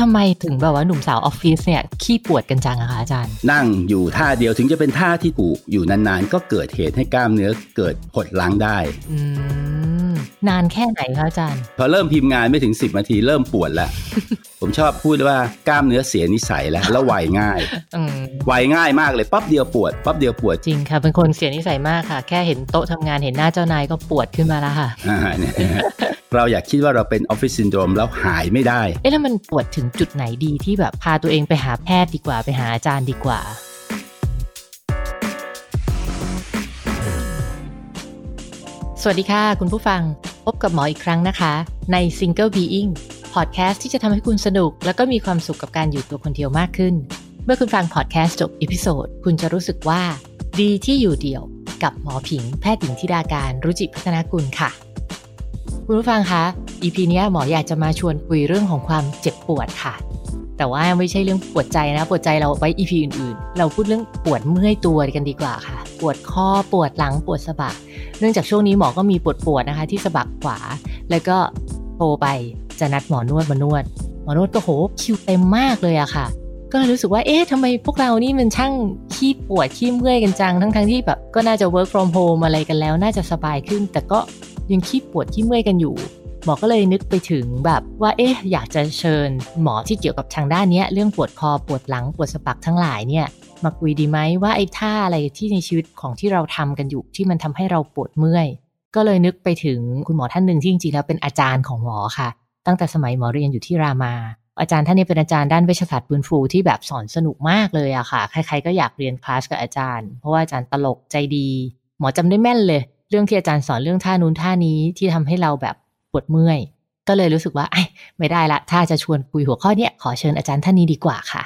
ทำไมถึงแบบว่าหนุ่มสาวออฟฟิศเนี่ยขี้ปวดกันจังอะคะอาจารย์ นั่งอยู่ท่าเดียวถึงจะเป็นท่าที่ถูกอยู่นานๆ ก็เกิดเหตุให้กล้ามเนื้อเกิดหดรั้งได้ อืม นานแค่ไหนคะอาจารย์ พอเริ่มพิมพ์งานไม่ถึง 10นาทีเริ่มปวดแล้ว ผมชอบพูดว่ากล้ามเนื้อเสียนิสัยแล้วแล้วไวง่ายอืมไวง่ายมากเลยปั๊บเดียวปวดปั๊บเดียวปวดจริงค่ะ เป็นคนเสียนิสัยมากค่ะ แค่เห็นโต๊ะทำงานเห็นหน้าเจ้านายก็ปวดขึ้นมาแล้วค่ะอ่าเนี่ยเราอย่าคิดว่าเราเป็นออฟฟิศซินโดรมแล้วหายไม่ได้ เอ๊ะแล้วมันปวดถึงจุดไหนดีที่แบบพาตัวเองไปหาแพทย์ดีกว่าไปหาอาจารย์ดีกว่า สวัสดีค่ะ คุณผู้ฟัง พบกับหมออีกครั้งนะคะ ใน Single Being พอดแคสต์ที่จะทำให้คุณสนุก แล้วก็มีความสุขกับการอยู่ตัวคนเดียวมากขึ้น เมื่อคุณฟังพอดแคสต์จบ episode คุณจะรู้สึกว่า ดีที่อยู่เดี่ยว กับหมอผิง แพทย์หญิงธิดากานต์รุจิพัฒนากุลค่ะ คุณผู้ฟังคะ EP เนี้ยหมออยากจะมาชวนคุยเรื่องของความเจ็บปวดค่ะ แต่ว่าไม่ใช่เรื่องปวดใจนะ ปวดใจเอาไว้ EP อื่นๆ เราพูดเรื่องปวดเมื่อยตัวกันดีกว่าค่ะ ปวดข้อปวดหลังปวดสะบัก เนื่องจากช่วงนี้หมอก็มีปวดปวดๆนะคะ ที่สะบักขวา แล้วก็โทรไปจะนัดหมอนวดมานวด หมอนวดก็โหคิวเต็มมากเลยอะค่ะ ก็รู้สึกว่าเอ๊ะทำไมพวกเรานี่มันช่างขี้ปวดขี้เมื่อยกันจัง ทั้งๆที่แบบก็น่าจะ work from home อะไรกันแล้ว น่าจะสบายขึ้น แต่ก็ยังขี้ปวดขี้เมื่อยกันอยู่ หมอก็เลยนึกไปถึงแบบว่าเอ๊ะอยากจะเชิญหมอที่เกี่ยวกับทางด้านเนี้ยเรื่องปวดคอปวดหลังปวดสะบักทั้งหลายเนี่ยมาคุยดีไหมว่าไอ้ท่าอะไรที่ในชีวิตของที่เราทำกันอยู่ที่มันทำให้เราปวดเมื่อย ก็เลยนึกไปถึงคุณหมอท่านหนึ่งที่จริงๆแล้วเป็นอาจารย์ของหมอค่ะ ตั้งแต่สมัยหมอเรียนอยู่ที่รามา อาจารย์ท่านนี้เป็นอาจารย์ด้านเวชศาสตร์ฟื้นฟูที่แบบสอนสนุกมากเลยอะค่ะ ใครๆก็อยากเรียนคลาสกับอาจารย์ เพราะว่าอาจารย์ตลกใจดี หมอจำได้แม่นเลย เรื่องที่อาจารย์สอนเรื่องท่านู้นท่านี้ที่ทำให้เราแบบ ปวดเมื่อย ก็เลยรู้สึกว่าไอ้ยไม่ได้ละ ถ้าจะชวนคุยหัวข้อเนี้ยขอเชิญอาจารย์ท่านนี้ดีกว่าค่ะ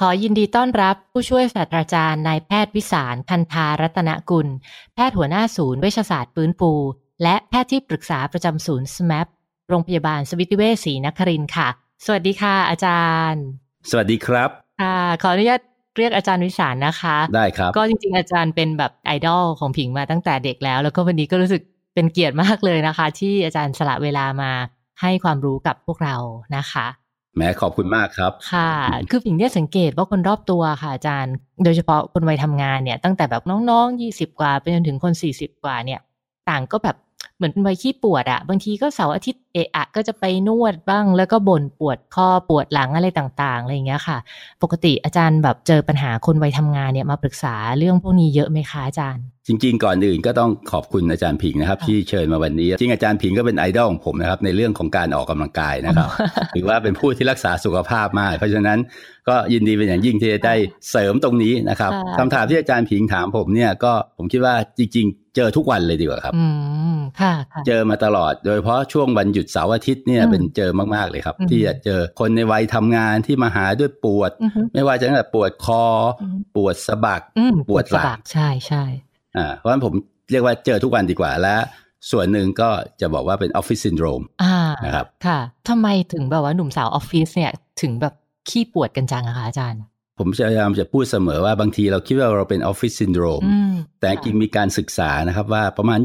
ขอยินดีต้อนรับผู้ช่วยศาสตราจารย์นายแพทย์วิสารคันธารัตนกุล แพทย์หัวหน้าศูนย์เวชศาสตร์ฟื้นฟูและแพทย์ที่ปรึกษาประจำศูนย์ SMAP โรงพยาบาลสวิติเวชศรีนครินทร์ค่ะ สวัสดีค่ะ อาจารย์ สวัสดีครับค่ะขออนุญาตเรียกอาจารย์วิสารนะคะ ได้ครับ ก็จริงๆ อาจารย์เป็นแบบไอดอลของผิงมาตั้งแต่เด็กแล้ว แล้วก็วันนี้ก็รู้สึก เป็นเกียรติมากเลยนะคะ ที่อาจารย์สละเวลามาให้ความรู้กับพวกเรานะคะแหมขอบคุณมากครับ ค่ะ คือผิงเนี่ยสังเกตว่าคนรอบตัวค่ะอาจารย์ โดยเฉพาะคนวัยทำงานเนี่ยตั้งแต่แบบน้องๆยี่สิบกว่าไปจนถึงคนสี่สิบกว่าเนี่ย ต่างก็แบบเหมือนเป็นวัยขี้ปวดอะบางทีก็เสาร์อาทิตย์ เอะอะก็จะไปนวดบ้าง แล้วก็บ่นปวดข้อปวดหลังอะไรต่างๆอะไรอย่างเงี้ยค่ะ ปกติอาจารย์แบบเจอปัญหาคนวัยทำงานเนี่ยมาปรึกษาเรื่องพวกนี้เยอะไหมคะอาจารย์ จริง ๆ ก่อนอื่นก็ต้องขอบคุณอาจารย์ผิงนะครับค่ะที่เชิญมาวันนี้ จริงอาจารย์ผิงก็เป็นไอดอลของผมนะครับในเรื่องของการออกกำลังกายนะครับถือว่าเป็นผู้ที่รักษาสุขภาพมาก เพราะฉะนั้นก็ยินดีเป็นอย่างยิ่งที่จะได้เสริมตรงนี้นะครับค่ะคำถามที่อาจารย์ผิงถามผมเนี่ยก็ผมคิดว่าจริง ๆ เจอทุกวันเลยดีกว่าครับอืมค่ะค่ะเจอมาตลอด โดยเฉพาะช่วงวันหยุดเสาร์อาทิตย์เนี่ยอืมเป็นเจอมากๆเลยครับอืมที่จะเจอคนในวัยทำงานที่มาหาด้วยปวดอือฮึไม่ว่าจะตั้งแต่ปวดคออมปวดสะบักอืมปวดหลังสะบักใช่ใช่อ่าเพราะฉะนั้นผมเรียกว่าเจอทุกวันดีกว่าและส่วนหนึ่งก็จะบอกว่าเป็นออฟฟิศซินโดรมอ่านะครับค่ะทำไมถึงแบบว่าหนุ่มสาวออฟฟิศเนี่ยถึงแบบขี้ปวดกันจังอะคะอาจารย์ ผมพยายามจะพูดเสมอว่าบางทีเราคิดว่าเราเป็นออฟฟิศซินโดรมอืมแต่จริงมีการศึกษานะครับว่าประมาณ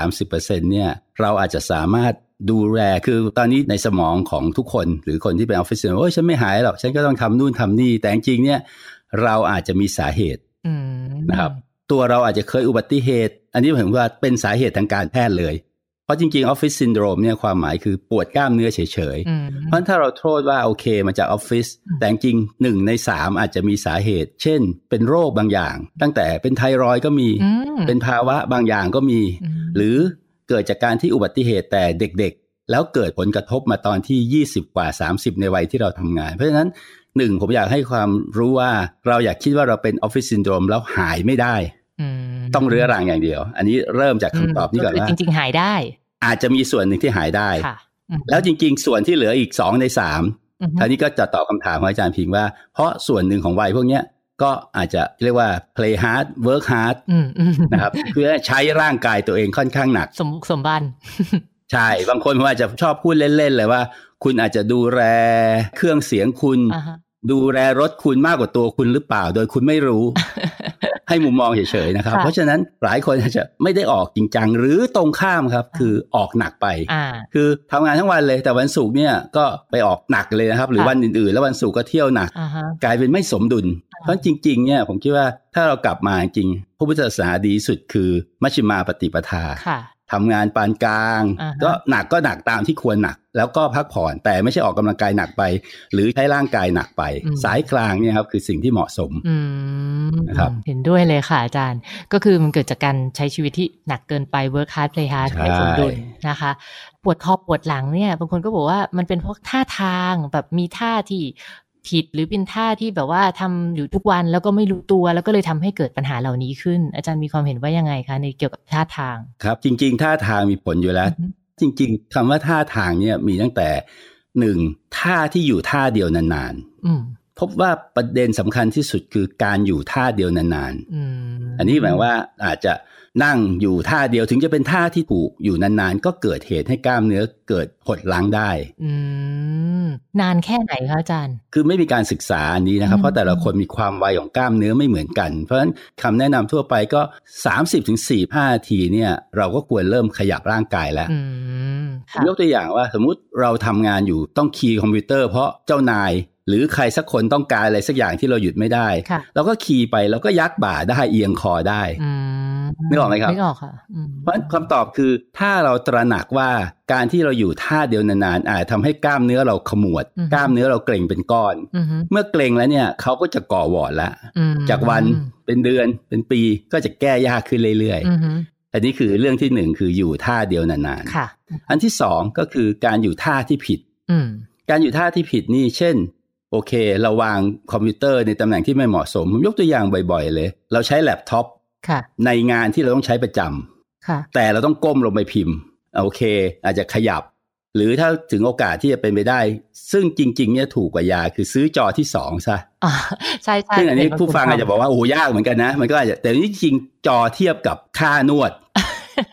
20-30%เนี่ยเราอาจจะสามารถ ดูแลคือตอนนี้ในสมองของทุกคนหรือคนที่เป็นออฟฟิศซินโดรมโอ้ยฉันไม่หายหรอก ฉันก็ต้องทำนู่นทำนี่ แต่จริงๆเนี่ยเราอาจจะมีสาเหตุอืมนะครับ ตัวเราอาจจะเคยอุบัติเหตุ อันนี้ผมว่าเป็นสาเหตุทางการแพทย์เลย เพราะจริงๆออฟฟิศซินโดรมเนี่ยความหมายคือปวดกล้ามเนื้อเฉยๆอืมเพราะฉะนั้นถ้าเราโทษว่าโอเคมาจากออฟฟิศอืมแต่จริงๆหนึ่งในสามอาจจะมีสาเหตุ เช่น เป็นโรคบางอย่าง ตั้งแต่เป็นไทรอยด์ก็มีอืมเป็นภาวะบางอย่างก็มีอืมหรือ เกิดจากการที่อุบัติเหตุแต่เด็กๆ แล้วเกิดผลกระทบมาตอนที่ 20 กว่า 30 ในวัยที่เราทำงาน เพราะฉะนั้นหนึ่งผมอยากให้ความรู้ว่าเราอยากคิดว่าเราเป็นออฟฟิศซินโดรมแล้วหายไม่ได้อืมต้องเรื้อรังอย่างเดียว อันนี้เริ่มจากคำตอบนี้ก่อนคืว่าจริง ๆ หายได้ อาจจะมีส่วนหนึ่งที่หายได้ค่ะอืมแล้วจริง ๆ ส่วนที่เหลืออีก2ใน3อืมคราวนี้ก็จะตอบคำถามของอาจารย์พิงว่า เพราะส่วนหนึ่งของวัยพวกเนี้ย ก็อาจจะเรียกว่า play hard work hard อืมอืมนะครับคือใช้ร่างกายตัวเองค่อนข้างหนัก สมบุกสมบันใช่ บางคนว่าจะชอบพูดเล่น ๆ เลยว่า คุณอาจจะดูแลเครื่องเสียงคุณอ่าฮะดูแลรถคุณมากกว่าตัวคุณหรือเปล่า โดยคุณไม่รู้ ให้มุมมองเฉยๆนะครับค่ะเพราะฉะนั้นหลายคนอาจจะไม่ได้ออกจริงจังหรือตรงข้ามครับ คือออกหนักไปอ่าคือทำงานทั้งวันเลย แต่วันศุกร์เนี่ยก็ไปออกหนักเลยนะครับ หรือค่ะวันอื่นๆ แล้ววันศุกร์ก็เที่ยวหนักอ่าฮะกลายเป็นไม่สมดุล เพราะจริงๆเนี่ยผมคิดว่าถ้าเรากลับมาจริงพระพุทธศาสนาดีที่สุดคือมัชฌิมาปฏิปทาค่ะทำงานปานกลางอ่าฮะก็หนักก็หนักตามที่ควรหนัก แล้วก็พักผ่อนแต่ไม่ใช่ออกกำลังกายหนักไป หรือใช้ร่างกายหนักไป สายกลางเนี่ยครับคือสิ่งที่เหมาะสมอืมนะครับเห็นด้วยเลยค่ะอาจารย์ ก็คือมันเกิดจากการใช้ชีวิตที่หนักเกินไป work hard play hard ใช่ไม่สมดุลนะคะ ปวดคอปวดหลังเนี่ยบางคนก็บอกว่ามันเป็นเพราะท่าทางแบบมีท่าที่ ผิดหรือเป็นท่าที่แบบว่าทำอยู่ทุกวันแล้วก็ไม่รู้ตัว แล้วก็เลยทำให้เกิดปัญหาเหล่านี้ขึ้น อาจารย์มีความเห็นว่ายังไงคะในเกี่ยวกับท่าทาง ครับ จริง ๆ ท่าทางมีผลอยู่แล้วอือฮึจริง ๆคำว่าท่าทางเนี่ยมีตั้งแต่หนึ่งท่าที่อยู่ท่าเดียวนานอืมๆ พบว่าประเด็นสำคัญที่สุดคือการอยู่ท่าเดียวนานอืมๆอันนี้หมายว่าอาจจะนั่งอยู่ท่าเดียวถึงจะเป็นท่าที่ถูกอยู่นานๆ ก็เกิดเหตุให้กล้ามเนื้อเกิดหดล้างได้อืมนานแค่ไหนคะอาจารย์ คือไม่มีการศึกษาอันนี้นะครับอืมเพราะแต่ละคนมีความไวของกล้ามเนื้อไม่เหมือนกัน เพราะฉะนั้นคำแนะนำทั่วไปก็ 30-45ถึง45นาทีเนี่ย เราก็ควรเริ่มขยับร่างกายแล้วอืมผมค่ะยกตัวอย่างว่าสมมุติเราทำงานอยู่ต้องคีย์คอมพิวเตอร์เพราะเจ้านาย หรือใครสักคนต้องการอะไรสักอย่างที่เราหยุดไม่ได้ค่ะเราก็คีย์ไปแล้วก็ยักบ่าได้เอียงคอได้อืมนึกออกไหมครับนึกออกค่ะอืมเพราะฉะนั้นคำตอบคือถ้าเราตระหนักว่าการที่เราอยู่ท่าเดียวนานๆอาจทำให้กล้ามเนื้อเราขมวดอือฮึกล้ามเนื้อเราเกร็งเป็นก้อนอืมเมื่อเกร็งแล้วเนี่ยเขาก็จะก่อหวอดแล้วอืมจากวันเป็นเดือนเป็นปีก็จะแก้ยากขึ้นเรื่อยอืมๆอันนี้คือเรื่องที่หนึ่งคืออยู่ท่าเดียวนานค่ะๆอันที่สองก็คือการอยู่ท่าที่ผิดอืมการอยู่ท่าที่ผิดนี่ เช่น โอเค เราวางคอมพิวเตอร์ในตำแหน่งที่ไม่เหมาะสมผมยกตัวอย่างบ่อยๆเลย เราใช้แล็ปท็อปค่ะในงานที่เราต้องใช้ประจำค่ะแต่เราต้องก้มลงไปพิมพ์โอเค อาจจะขยับ หรือถ้าถึงโอกาสที่จะเป็นไปได้ ซึ่งจริง ๆ เนี่ยถูกกว่ายาคือซื้อจอที่สองซะอ่าใช่ใช่ซึ่งอันนี้เห็ว่าผู้ฟังคุณอาจจะบอกว่าโอ้ยากเหมือนกันนะ มันก็อาจจะแต่นี่จริงจอเทียบกับค่านวด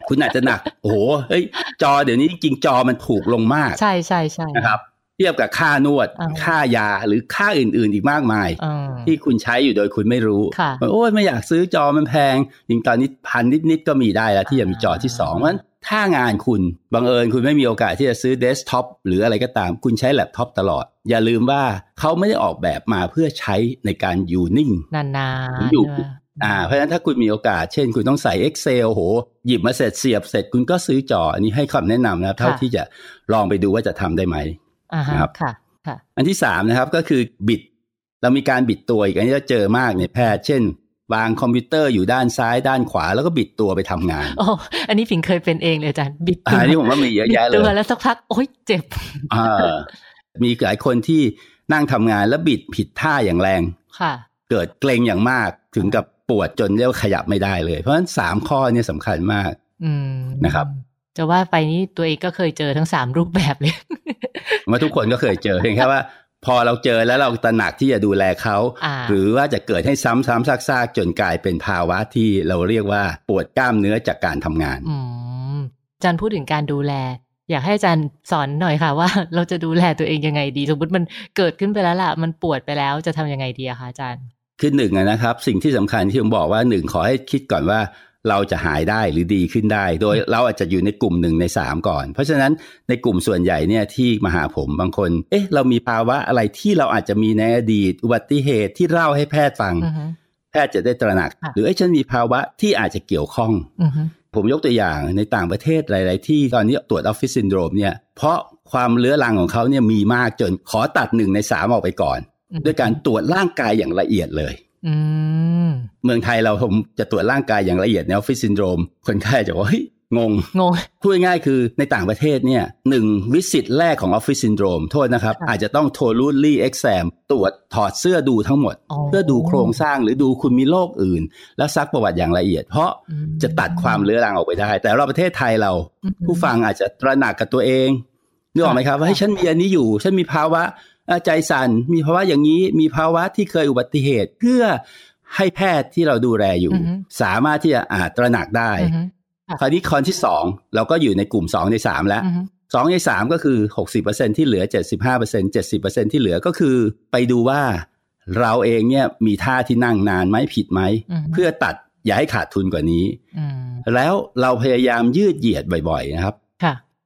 คุณอาจจะหนัก โอ้โหเฮ้ยจอเดี๋ยวนี้จริงๆจอมันถูกลงมาก ใช่ใช่ใช่นะครับเทียบกับค่านวดอ่าค่ายาหรือค่าอื่นๆ อีกมากมายอืมที่คุณใช้อยู่โดยคุณไม่รู้ค่ะโอ้ยไม่อยากซื้อจอมันแพงจริงตอนนี้พันนิดๆก็มีได้แล้วที่จะมีจอที่สองเพราะฉะนั้นถ้างานคุณบังเอิญคุณไม่มีโอกาสที่จะซื้อเดสก์ท็อปหรืออะไรก็ตาม คุณใช้แล็ปท็อปตลอด อย่าลืมว่าเขาไม่ได้ออกแบบมาเพื่อใช้ในการอยู่นิ่งนานผมๆอยู่ใช่ไหมอ่าเพราะฉะนั้นถ้าคุณมีโอกาส เช่น คุณต้องใส่ Excel โห หยิบมาเสร็จเสียบเสร็จคุณก็ซื้อจออันนี้ให้คำแนะนำนะครับ เท่าที่จะลองไปดูว่าจะทำได้ไหม อ่าฮะครับค่ะค่ะ อันที่สามนะครับก็คือบิด เรามีการบิดตัวอีกอันนี้เราเจอมากใน patient วางคอมพิวเตอร์อยู่ด้านซ้ายด้านขวาแล้วก็บิดตัวไปทำงานโอ้อันนี้ผิงเคยเป็นเองเลยอาจารย์บิดอ่าตัวอันนี้ผมว่ามีเยอะแยะเลบิดตัวยแล้วสักพักโอ๊ยเจ็บอ่ามีหลายคนที่นั่งทำงานแล้วบิดผิดท่าอย่างแรงค่ะ เกิดเกรงอย่างมากถึงกับปวดจนเรียกว่าขยับไม่ได้เลย เพราะฉะนั้นสามข้อเนี่ยสำคัญมากอืมนะครับ จะว่าไปนี้ตัวเองก็เคยเจอทั้งสามรูปแบบเลยว่าทุกคนก็เคยเจอเพียงแค่ว่า พอเราเจอแล้วเราตระหนักที่จะดูแลเขาอ่าหรือว่าจะเกิดให้ซ้ำๆซากๆ จนกลายเป็นภาวะที่เราเรียกว่าปวดกล้ามเนื้อจากการทำงานอืมอาจารย์พูดถึงการดูแล อยากให้อาจารย์สอนหน่อยค่ะว่า เราจะดูแลตัวเองยังไงดี สมมติมันเกิดขึ้นไปแล้วล่ะ มันปวดไปแล้วจะทำยังไงดีอะคะอาจารย์คือหนึ่งอะนะครับ สิ่งที่สำคัญที่ผมบอกว่าหนึ่งขอให้คิดก่อนว่า เราจะหายได้หรือดีขึ้นได้ โดยเราอาจจะอยู่ในกลุ่มหนึ่งในสามก่อน เพราะฉะนั้นในกลุ่มส่วนใหญ่เนี่ยที่มาหาผมบางคน เอ๊ะ เรามีภาวะอะไรที่เราอาจจะมีในอดีตอุบัติเหตุที่เล่าให้แพทย์ฟังอือฮึแพทย์จะได้ตระหนักค่ะหรือเอ้ยฉันมีภาวะที่อาจจะเกี่ยวข้องอือฮึผมยกตัวอย่างในต่างประเทศหลาย ๆ ที่ตอนนี้ตรวจออฟฟิศซินโดรมเนี่ยเพราะความเรื้อรังของเขาเนี่ยมีมากจนขอตัดหนึ่งในสามออกไปก่อน ด้วยการตรวจร่างกายอย่างละเอียดเลยอืม เมืองไทยเราผมจะตรวจร่างกายอย่างละเอียดในออฟฟิศซินโดรม คนไข้จะบอกว่าเฮ้ยงงงงพูดง่ายๆคือในต่างประเทศเนี่ยหนึ่ง visit แรกของออฟฟิศซินโดรมโทษนะครับค่ะอาจจะต้อง thoroughly exam ตรวจถอดเสื้อดูทั้งหมดอ๋อเพื่อดูโครงสร้างหรือดูคุณมีโรคอื่น แล้วซักประวัติอย่างละเอียด เพราะอืมจะตัดความเรื้อรังออกไปได้ แต่เราประเทศไทยเราอืมผู้ฟังอาจจะตระหนักกับตัวเองนึกออกไหมครับค่ะว่าเฮ้ยฉันมีอันนี้อยู่ฉันมีภาวะอะ ใจสั่นมีภาวะอย่างนี้มีภาวะที่เคยอุบัติเหตุ เพื่อให้แพทย์ที่เราดูแลอยู่อือฮึสามารถที่จะอาตระหนักได้อือฮึคราวนี้คอนที่สองเราก็อยู่ในกลุ่มสองในสามแล้วอือฮึสองในสามก็คือหกสิบเปอร์เซ็นที่เหลือเจ็ดสิบห้าเปอร์เซ็นเจ็ดสิบเปอร์เซ็นที่เหลือก็คือ ไปดูว่าเราเองเนี่ยมีท่าที่นั่งนานไหมผิดไหมอือฮึเพื่อตัดอย่าให้ขาดทุนกว่านี้อืมแล้วเราพยายามยืดเหยียดบ่อย ๆ นะครับค่ะ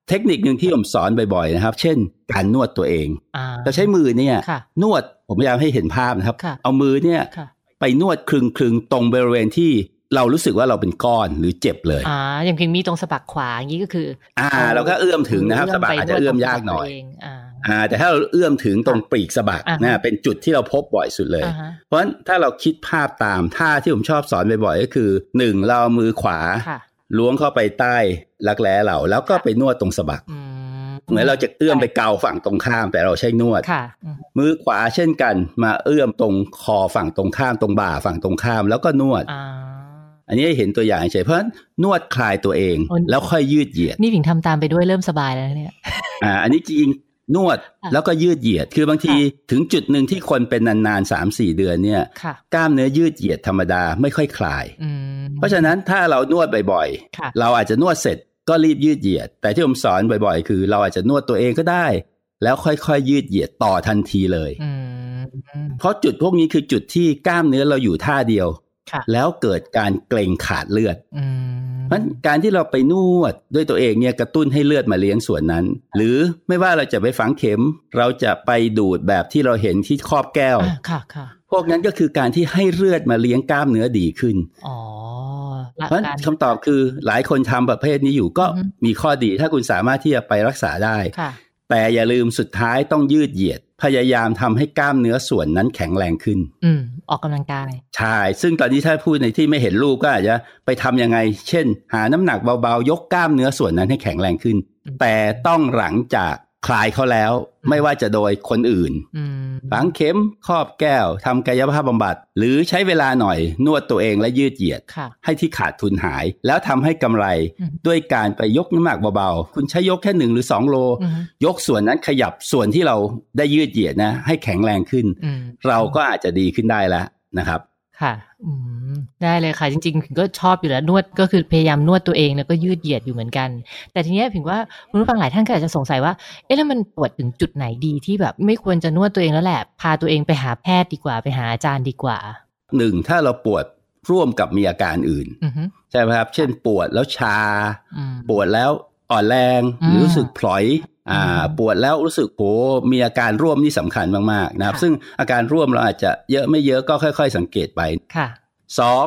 เทคนิคหนึ่งที่ผมสอนบ่อยๆนะครับ เช่น การนวดตัวเองอ่าเราใช้มือเนี่ยค่ะนวดผมพยายามให้เห็นภาพนะครับค่ะเอามือเนี่ยค่ะไปนวดคลึงคลึงๆตรงบริเวณที่เรารู้สึกว่าเราเป็นก้อนหรือเจ็บเลยอ่าอย่างเพียงมีตรงสะบักขวาอย่างนี้ก็คือ อ่า เราก็เอื้อมถึงนะครับสะบักอาจจะเอื้อมยากหน่อยเงอ่าอ่า แต่ถ้าเราเอื้อมถึงตรงปลีกสะบักอ่าฮะนะเป็นจุดที่เราพบบ่อยสุดเลยอ่าฮะเพราะฉะนั้นถ้าเราคิดภาพตามท่าที่ผมชอบสอนบ่อยๆก็คือหนึ่งเราเอามือขวาค่ะ ล้วงเข้าไปใต้รักแร้เราแล้วก็ไปนวดตรงสะบักอืมเหมือนเราจะเอื้อมไปเกาฝั่งตรงข้ามแต่เราใช้นวดค่ะอืมมือขวาเช่นกัน มาเอื้อมตรงคอฝั่งตรงข้ามตรงบ่าฝั่งตรงข้ามแล้วก็นวดอ่าอันนี้ให้เห็นตัวอย่างเฉยเพราะฉะนั้นนวดคลายตัวเองโอ้แล้วค่อยยืดเหยียด นี่ผิงทำตามไปด้วยเริ่มสบายแล้วเนี่ยอ่าอันนี้จริง นวดค่ะแล้วก็ยืดเหยียด คือบางทีถึงจุดหนึ่งที่คนเป็นนานๆสามสี่เดือนเนี่ยค่ะกล้ามเนื้อยืดเหยียดธรรมดาไม่ค่อยคลายอืมเพราะฉะนั้นถ้าเรานวดบ่อยค่ะๆเราอาจจะนวดเสร็จก็รีบยืดเหยียด แต่ที่ผมสอนบ่อยๆ คือ เราอาจจะนวดตัวเองก็ได้ แล้วค่อยๆ ยืดเหยียดต่อทันทีเลยอืมเพราะจุดพวกนี้คือจุดที่กล้ามเนื้อเราอยู่ท่าเดียวค่ะ แล้วเกิดการเกร็งขาดเลือดอืมเพราะฉะนั้นการที่เราไปนวดด้วยตัวเองเนี่ยกระตุ้นให้เลือดมาเลี้ยงส่วนนั้น หรือไม่ว่าเราจะไปฝังเข็ม เราจะไปดูดแบบที่เราเห็นที่ครอบแก้วอ่าค่ะค่ะพวกนั้นก็คือการที่ให้เลือดมาเลี้ยงกล้ามเนื้อดีขึ้นอ๋อหลักเพราะฉะนั้นการคำตอบคือหลายคนทำประเภทนี้อยู่ก็อือฮึมีข้อดีถ้าคุณสามารถที่จะไปรักษาได้ค่ะแต่อย่าลืมสุดท้ายต้องยืดเหยียด พยายามทำให้กล้ามเนื้อส่วนนั้นแข็งแรงขึ้น อืม ออกกำลังกาย ใช่ ซึ่งตอนนี้ถ้าพูดในที่ไม่เห็นรูปก็อาจจะไปทำยังไง เช่น หาน้ำหนักเบาๆ ยกกล้ามเนื้อส่วนนั้นให้แข็งแรงขึ้นอืมแต่ต้องหลังจาก คลายเขาแล้ว ไม่ว่าจะโดยคนอื่นอืมฝังเข็มครอบแก้วทำกายภาพบำบัด หรือใช้เวลาหน่อยนวดตัวเองและยืดเหยียดค่ะให้ที่ขาดทุนหาย แล้วทำให้กำไรอืมด้วยการไปยกน้ำหนักเบาๆ คุณใช้ยกแค่หนึ่งหรือสองโลอืมยกส่วนนั้นขยับส่วนที่เราได้ยืดเหยียดนะ ให้แข็งแรงขึ้นอืมเราก็อาจจะดีขึ้นได้แล้วนะครับ ค่ะ อืม ได้เลยค่ะ จริงๆ ผิงก็ชอบอยู่แล้วนวดก็คือพยายามนวดตัวเองแล้วก็ยืดเหยียดอยู่เหมือนกัน แต่ทีเนี้ยผิงว่าคุณผู้ฟังหลายท่านก็อาจจะสงสัยว่า เอ๊ะแล้วมันปวดถึงจุดไหนดีที่แบบไม่ควรจะนวดตัวเองแล้วแหละ พาตัวเองไปหาแพทย์ดีกว่าไปหาอาจารย์ดีกว่าหนึ่งถ้าเราปวดร่วมกับมีอาการอื่นอือฮึใช่ไหมครับ เช่นปวดแล้วชาอืมปวดแล้วอ่อนแรงอืมหรือรู้สึกพลอยอ่าอืม ปวดแล้วรู้สึกโหมีอาการร่วมนี่สำคัญมากๆนะครับค่ะซึ่งอาการร่วมเราอาจจะเยอะไม่เยอะก็ค่อย ๆ สังเกตไปค่ะสอง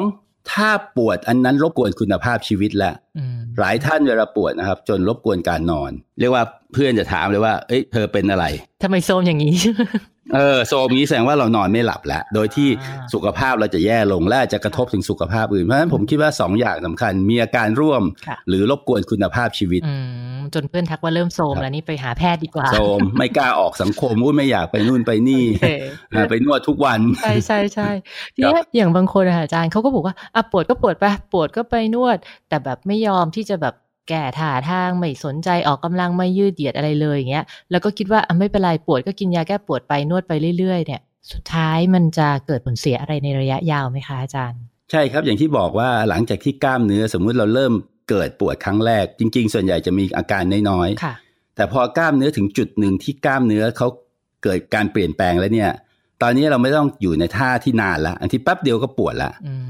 ถ้าปวดอันนั้นรบกวนคุณภาพชีวิตแล้วอืมหลายท่านเวลาปวดนะครับ จนรบกวนการนอน เรียกว่าเพื่อนจะถามเลยว่า เอ้ยเธอเป็นอะไรทำไมโซมอย่างนี้ เออโซมนี้แสดงว่าเรานอนไม่หลับแล้ว โดยที่อ่าสุขภาพเราจะแย่ลงและอาจจะกระทบถึงสุขภาพอื่น เพราะฉะนั้นผมคิดว่าสองอย่างสำคัญ มีอาการร่วมค่ะหรือรบกวนคุณภาพชีวิตอืมจนเพื่อนทักว่าเริ่มโซมแล้วนี่ไปหาแพทย์ดีกว่าโซมไม่กล้าออกสังคมอุ้ยไม่อยากไปนู่นไปนี่โอเคอ่าไปนวดทุกวันใช่ใช่ใช่ทีนี้อย่างบางคนอะค่ะอาจารย์เขาก็บอกว่าอะปวดก็ปวดไปปวดก็ไปนวด แต่แบบไม่ยอมที่จะแบบ แก่ท่าทางไม่สนใจออกกำลังไม่ยืดเหยียดอะไรเลยอย่างเงี้ยแล้วก็คิดว่าอะไม่เป็นไรปวดก็กินยาแก้ปวดไปนวดไปเรื่อยๆ เนี่ย สุดท้ายมันจะเกิดผลเสียอะไรในระยะยาวไหมคะอาจารย์ ใช่ครับอย่างที่บอกว่าหลังจากที่กล้ามเนื้อสมมุติเราเริ่มเกิดปวดครั้งแรก จริง ๆ ส่วนใหญ่จะมีอาการน้อยๆค่ะแต่พอกล้ามเนื้อถึงจุดหนึ่งที่กล้ามเนื้อเขาเกิดการเปลี่ยนแปลงแล้วเนี่ย ตอนนี้เราไม่ต้องอยู่ในท่าที่นานละบางทีแป๊บเดียวก็ปวดละอืมบ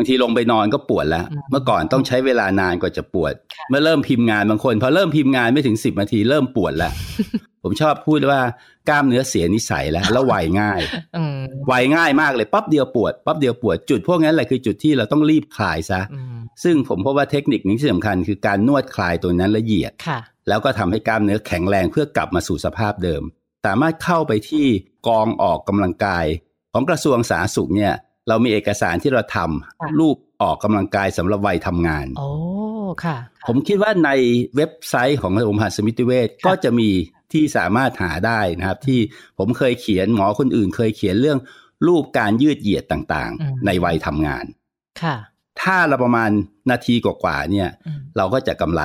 างทีลงไปนอนก็ปวดละอืมเมื่อก่อนต้องใช้เวลานานกว่าจะปวดค่ะเมื่อเริ่มพิมพ์งานบางคนพอเริ่มพิมพ์งานไม่ถึงสิบนาทีเริ่มปวดละผมชอบพูดว่ากล้ามเนื้อเสียนิสัยแล้ว แล้วไวง่ายอืมไวง่ายมากเลยปั๊บเดียวปวดปั๊บเดียวปวดจุดพวกนั้นแหละคือจุดที่เราต้องรีบคลายซะอืมซึ่งผมพบว่าเทคนิคนี้ที่สำคัญคือการนวดคลายตัวนั้นละเอียดค่ะแล้วก็ทำให้กล้ามเนื้อแข็งแรงเพื่อกลับมาสู่สภาพเดิม สามารถเข้าไปที่กองออกกำลังกาย ของกระทรวงสาธารณสุขเนี่ย เรามีเอกสารที่เราทำค่ะรูปออกกำลังกายสำหรับวัยทำงานโอ้ค่ะ ผมคิดว่าในเว็บไซต์ของโรงพยาบาลสมิติเวชก็จะมีที่สามารถหาได้นะครับ ที่ผมเคยเขียนหมอคนอื่น เคยเขียนเรื่องรูปการยืดเหยียดต่างอืมๆในวัยทำงาน ค่ะ ถ้าเราประมาณนาทีกว่าๆเนี่ยอืมเราก็จะกำไร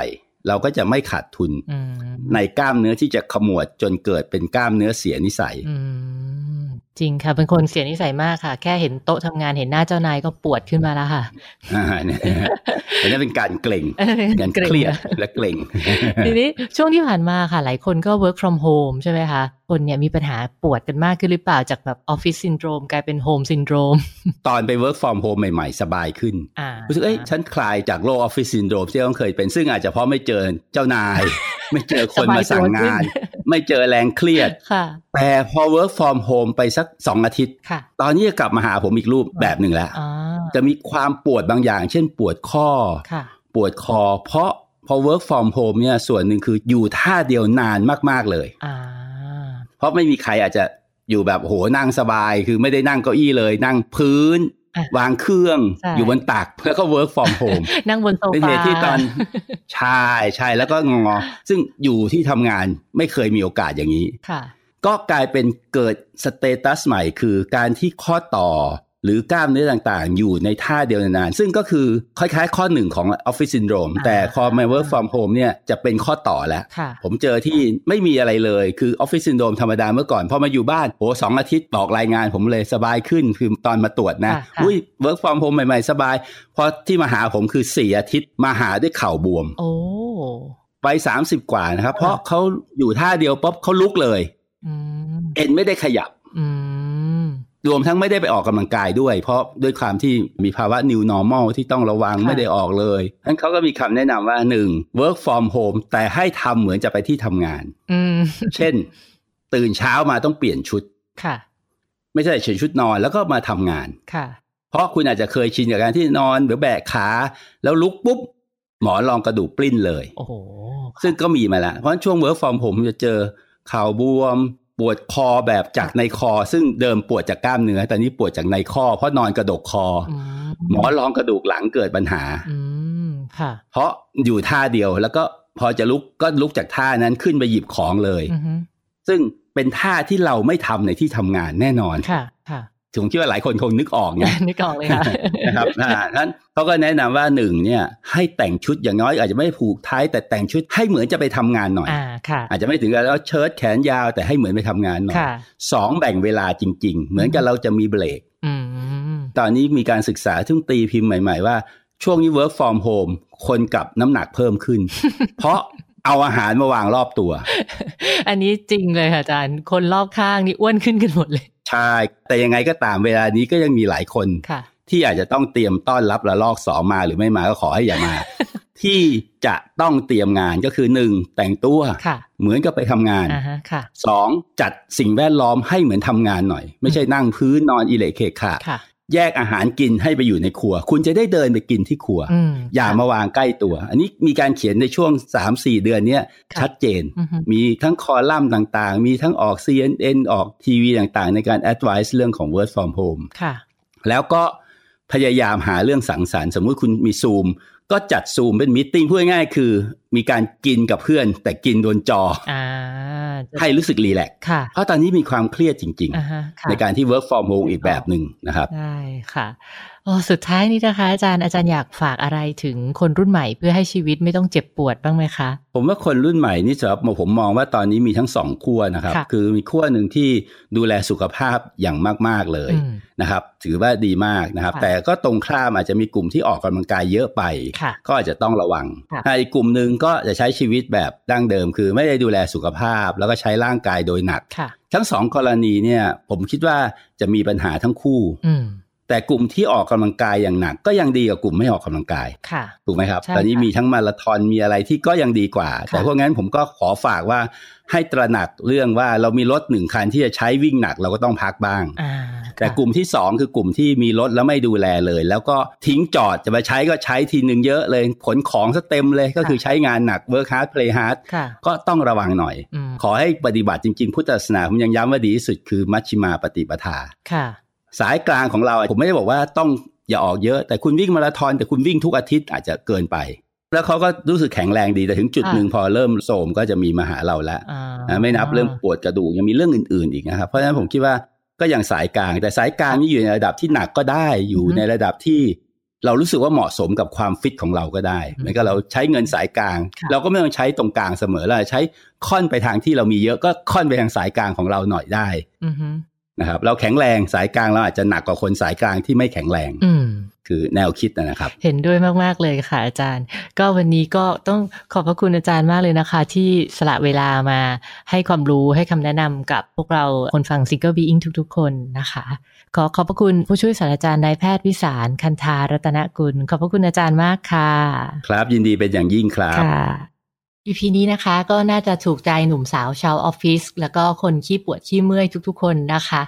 เราก็จะไม่ขาดทุนอืมในกล้ามเนื้อที่จะขมวดจนเกิดเป็นกล้ามเนื้อเสียนิสัยอืม จริงค่ะเป็นคนเสียนิสัยมากค่ะ แค่เห็นโต๊ะทำงานเห็นหน้าเจ้านายก็ปวดขึ้นมาแล้วค่ะอ่าเนี่ยอันนี้เป็นการเกร็งอันนั้นเป็นการเกร็งเครียดและเกร็งทีนี้ช่วงที่ผ่านมาค่ะ หลายคนก็ work from home ใช่ไหมคะ คนเนี่ยมีปัญหาปวดกันมากขึ้นหรือเปล่าจากแบบออฟฟิศซินโดรมกลายเป็น home syndromeตอนไป work from home ใหม่ๆ สบายขึ้นอ่ารู้สึกเอ้ยฉันคลายจากโรคออฟฟิศซินโดรมที่ต้องเคยเป็น ซึ่งอาจจะเพราะไม่เจอเจ้านาย ไม่เจอคนมาสั่งงาน ไม่เจอแรงเครียดค่ะแต่พอ work from home ไปสักสองอาทิตย์ค่ะตอนนี้จะกลับมาหาผมอีกรูปแบบหนึ่งแล้วอ่าจะมีความปวดบางอย่าง เช่นปวดข้อค่ะปวดคอ เพราะพอ work from home เนี่ยส่วนหนึ่งคืออยู่ท่าเดียวนานมาก ๆ เลย อ่าเพ ราะไม่มีใครอาจจะอยู่แบบโหนั่งสบาย คือไม่ได้นั่งเก้าอี้เลย นั่งพื้นอะวางเครื่องใช่อยู่บนตักแล้วก็ work from home นั่งบนโซเป็นฟาเหตุที่ตอนใช่ใช่แล้วก็งอ ซึ่งอยู่ที่ทำงานไม่เคยมีโอกาสอย่างนี้ค่ะก็กลายเป็นเกิดสเตตัสใหม่คือการที่ข้อต่อ หรือกล้ามเนื้อต่างๆ อยู่ในท่าเดียวนานๆ ซึ่งก็คือคล้ายๆ ข้อหนึ่งของ Office Syndrome อ่าแต่พอมา Work from Home เนี่ยจะเป็นข้อต่อแล้วค่ะผมเจอที่ไม่มีอะไรเลยคือ Office Syndrome ธรรมดาเมื่อก่อน พอมาอยู่บ้านโอ้สองอาทิตย์บอกรายงานผมเลยสบายขึ้นคือตอนมาตรวจนะค่ะค่ะอุ้ย Work from Home ใหม่ๆ สบายพอที่มาหาผมคือสี่อาทิตย์มาหาด้วยเข่าบวม โอ้ไปสามสิบกว่านะครับ เพราะเขาอยู่ท่าเดียวป๊บเขาลุกเลยอืมเอ็นไม่ได้ขยับ อืม รวมทั้งไม่ได้ไปออกกำลังกายด้วย เพราะด้วยความที่มีภาวะ new normal ที่ต้องระวังค่ะไม่ได้ออกเลยฉะนั้นเขาก็มีคำแนะนำว่าหนึ่ง work from home แต่ให้ทำเหมือนจะไปที่ทำงาน อืมเช่น ตื่นเช้ามาต้องเปลี่ยนชุดค่ะ ไม่ใช่เฉยชุดนอนแล้วก็มาทำงานค่ะ เพราะคุณอาจจะเคยชินกับการที่นอนหรือแบกขา แล้วลุกปุ๊บหมอนรองกระดูกปลิ้นเลย โอ้โหซึ่งก็มีมาแล้วเพราะฉะนั้นช่วง work from home จะเจอเข่าบวม ปวดคอแบบจากในคอ ซึ่งเดิมปวดจากกล้ามเนื้อแต่นี้ปวดจากในข้อ เพราะนอนกระดกคออืมหมอนรองกระดูกหลังเกิดปัญหาอืมค่ะ เพราะอยู่ท่าเดียวแล้วก็พอจะลุกก็ลุกจากท่านั้นขึ้นไปหยิบของเลยอือฮึซึ่งเป็นท่าที่เราไม่ทำในที่ทำงานแน่นอนค่ะ ค่ะ ผมคิดว่าหลายคนคงนึกออกเนี่ยนึกออกเลยค่ะนะครับอ่านั้นเขาก็แนะนำว่าหนึ่งเนี่ย ให้แต่งชุดอย่างน้อย อาจจะไม่ผูกไทยแต่แต่งชุดให้เหมือนจะไปทำงานหน่อยอ่าค่ะ อาจจะไม่ถึงกับแล้วเชิ้ตแขนยาวแต่ให้เหมือนไปทำงานหน่อยค่ะสองแบ่งเวลาจริง ๆ เหมือนกับเราจะมีเบรกอืมตอนนี้มีการศึกษาซึ่งตีพิมพ์ใหม่ ๆ ว่าช่วงนี้ work from home คนกับน้ำหนักเพิ่มขึ้น เพราะเอาอาหารมาวางรอบตัว อันนี้จริงเลยค่ะอาจารย์ คนรอบข้างนี่อ้วนขึ้นกันหมดเลย ใช่ แต่ยังไงก็ตามเวลานี้ก็ยังมีหลายคนค่ะที่อาจจะต้องเตรียมต้อนรับระลอกสองมาหรือไม่มาก็ขอให้อย่ามา ที่จะต้องเตรียมงานก็คือหนึ่งแต่งตัวค่ะเหมือนกับไปทำงานอ่าฮะค่ะสองจัดสิ่งแวดล้อมให้เหมือนทำงานหน่อย ไม่ใช่นั่งพื้นนอนอิเละเคขะค่ะ แยกอาหารกินให้ไปอยู่ในครัว คุณจะได้เดินไปกินที่ครัวอืมอย่ามาวางใกล้ตัว อันนี้มีการเขียนในช่วง 3-4 เดือนเนี้ยค่ะชัดเจนอือฮึมีทั้งคอลัมน์ต่างๆ มีทั้งออก CNN ออกทีวีต่างๆ ในการ advise เรื่องของ work from home ค่ะแล้วก็พยายามหาเรื่องสังสรรค์ สมมุติคุณมีซูม ก็จัดซูมเป็นมิ팅พูดง่ายๆคือ มีการกินกับเพื่อน แต่กินโดนจออ่าให้รู้สึกรีแลกซ์ค่ะเพราะตอนนี้มีความเครียดจริงอ่าฮะค่ะๆในการที่ work from home อีกแบบหนึ่งนะครับได้ค่ะโอ้ สุดท้ายนี้นะคะ อาจารย์อาจารย์อยากฝากอะไรถึงคนรุ่นใหม่เพื่อให้ชีวิตไม่ต้องเจ็บปวดบ้างไหมคะ ผมว่าคนรุ่นใหม่นี่สำหรับผมมองว่าตอนนี้มีทั้งสองขั้วนะครับค่ะคือมีขั้วหนึ่งที่ดูแลสุขภาพอย่างมาก ๆ เลยอืมนะครับ ถือว่าดีมากนะครับค่ะแต่ก็ตรงข้ามอาจจะมีกลุ่มที่ออกกำลังกายเยอะไปค่ะก็อาจจะต้องระวังค่ะถ้าอีกกลุ่มหนึ่งก็จะใช้ชีวิตแบบดั้งเดิม คือไม่ได้ดูแลสุขภาพ แล้วก็ใช้ร่างกายโดยหนักค่ะทั้งสองกรณีเนี่ย ผมคิดว่าจะมีปัญหาทั้งคู่อืม แต่กลุ่มที่ออกกำลังกายอย่างหนัก ก็ยังดีกว่ากลุ่มไม่ออกกำลังกายค่ะถูกไหมครับใช่ตอนนี้ค่ะมีทั้งมาราธอนมีอะไรที่ก็ยังดีกว่าค่ะแต่พวกนั้นผมก็ขอฝากว่าให้ตระหนักเรื่องว่าเรามีรถหนึ่งคันที่จะใช้วิ่งหนักเราก็ต้องพักบ้างอ่าแต่ค่ะกลุ่มที่สองคือกลุ่มที่มีรถแล้วไม่ดูแลเลย แล้วก็ทิ้งจอดจะมาใช้ก็ใช้ทีหนึ่งเยอะเลยขนของซะเต็มเลยก็คือใช้งานหนัก work hard play hard ค่ะก็ต้องระวังหน่อยอืมขอให้ปฏิบัติจริง ๆ พุทธศาสนาผมยังย้ำว่าดีที่สุดคือมัชฌิมาปฏิปทาค่ะ สายกลางของเรา ผมไม่ได้บอกว่าต้องอย่าออกเยอะ แต่คุณวิ่งมาราธอนแต่คุณวิ่งทุกอาทิตย์อาจจะเกินไป แล้วเขาก็รู้สึกแข็งแรงดีแต่ถึงจุดค่ะหนึ่งพอเริ่มโทรมก็จะมีมาหาเราแล้วอ่านะไม่นับเรื่องปวดกระดูกยังมีเรื่องอื่น ๆ อีกนะครับเพราะฉะนั้นผมคิดว่าก็ยังสายกลาง แต่สายกลางนี่อยู่ในระดับที่หนักก็ได้อยู่ในระดับที่เรารู้สึกว่าเหมาะสมกับความฟิตของเราก็ได้เหมือนกับเราใช้เงินสายกลาง เราก็ไม่ต้องใช้ตรงกลางเสมอเราใช้ค่อนไปทางที่เรามีเยอะก็ค่อนไปทางสายกลางของเราหน่อยได้อือฮึ นะครับเราแข็งแรงสายกลางเราอาจจะหนักกว่าคนสายกลางที่ไม่แข็งแรงอืมคือแนวคิดนะครับ เห็นด้วยมาก ๆ เลยค่ะอาจารย์ ก็วันนี้ก็ต้องขอบพระคุณอาจารย์มากเลยนะคะ ที่สละเวลามาให้ความรู้ให้คำแนะนำกับพวกเราคนฟัง Single Being ทุก ๆ คนนะคะ ขอขอบพระคุณผู้ช่วยศาสตราจารย์นายแพทย์วิสารคันธารัตนกุล ขอบพระคุณอาจารย์มากค่ะ ครับยินดีเป็นอย่างยิ่งครับ ค่ะ EP นี้นะคะก็น่าจะถูกใจหนุ่มสาวชาวออฟฟิศแล้วก็คนขี้ปวดขี้เมื่อยทุกๆ คนนะคะ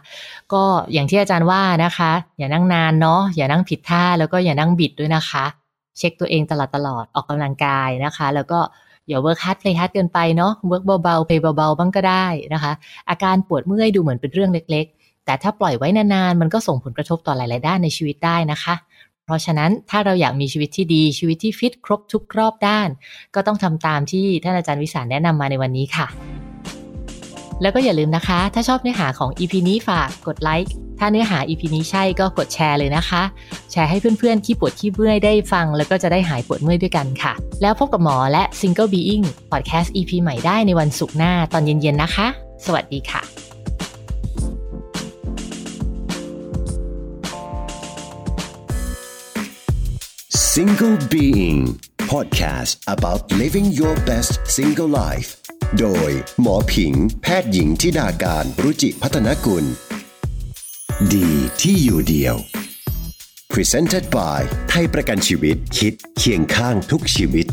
ก็อย่างที่อาจารย์ว่านะคะ อย่านั่งนานเนาะอย่านั่งผิดท่าแล้วก็อย่านั่งบิดด้วยนะคะ เช็คตัวเองตลอดตลอดๆออกกำลังกายนะคะ แล้วก็อย่า work hard play hard เกินไปเนาะ work เบาๆ play เบาๆบ้างก็ได้นะคะ อาการปวดเมื่อยดูเหมือนเป็นเรื่องเล็ก ๆ แต่ถ้าปล่อยไว้นานๆมันก็ส่งผลกระทบต่อหลายๆด้านในชีวิตได้นะคะ เพราะฉะนั้นถ้าเราอยากมีชีวิตที่ดีชีวิตที่ฟิตครบทุกรอบด้าน ก็ต้องทำตามที่ท่านอาจารย์วิสารแนะนำมาในวันนี้ค่ะ แล้วก็อย่าลืมนะคะ ถ้าชอบเนื้อหาของ EP นี้ฝากกดไลค์ถ้าเนื้อหา EP นี้ใช่ก็กดแชร์เลยนะคะ แชร์ให้เพื่อนๆ ที่ปวดที่เมื่อยได้ฟัง แล้วก็จะได้หายปวดเมื่อยด้วยกันค่ะ แล้วพบกับหมอและ Single Being Podcast EP ใหม่ได้ในวันศุกร์หน้าตอนเย็นๆนะคะ สวัสดีค่ะ Single Being Podcast about living your best single life โดย หมอผิง แพทย์หญิงทิดาการรุจิพัฒนกุล ดีที่อยู่เดียว Presented by ไทยประกันชีวิตคิดเคียงข้างทุกชีวิต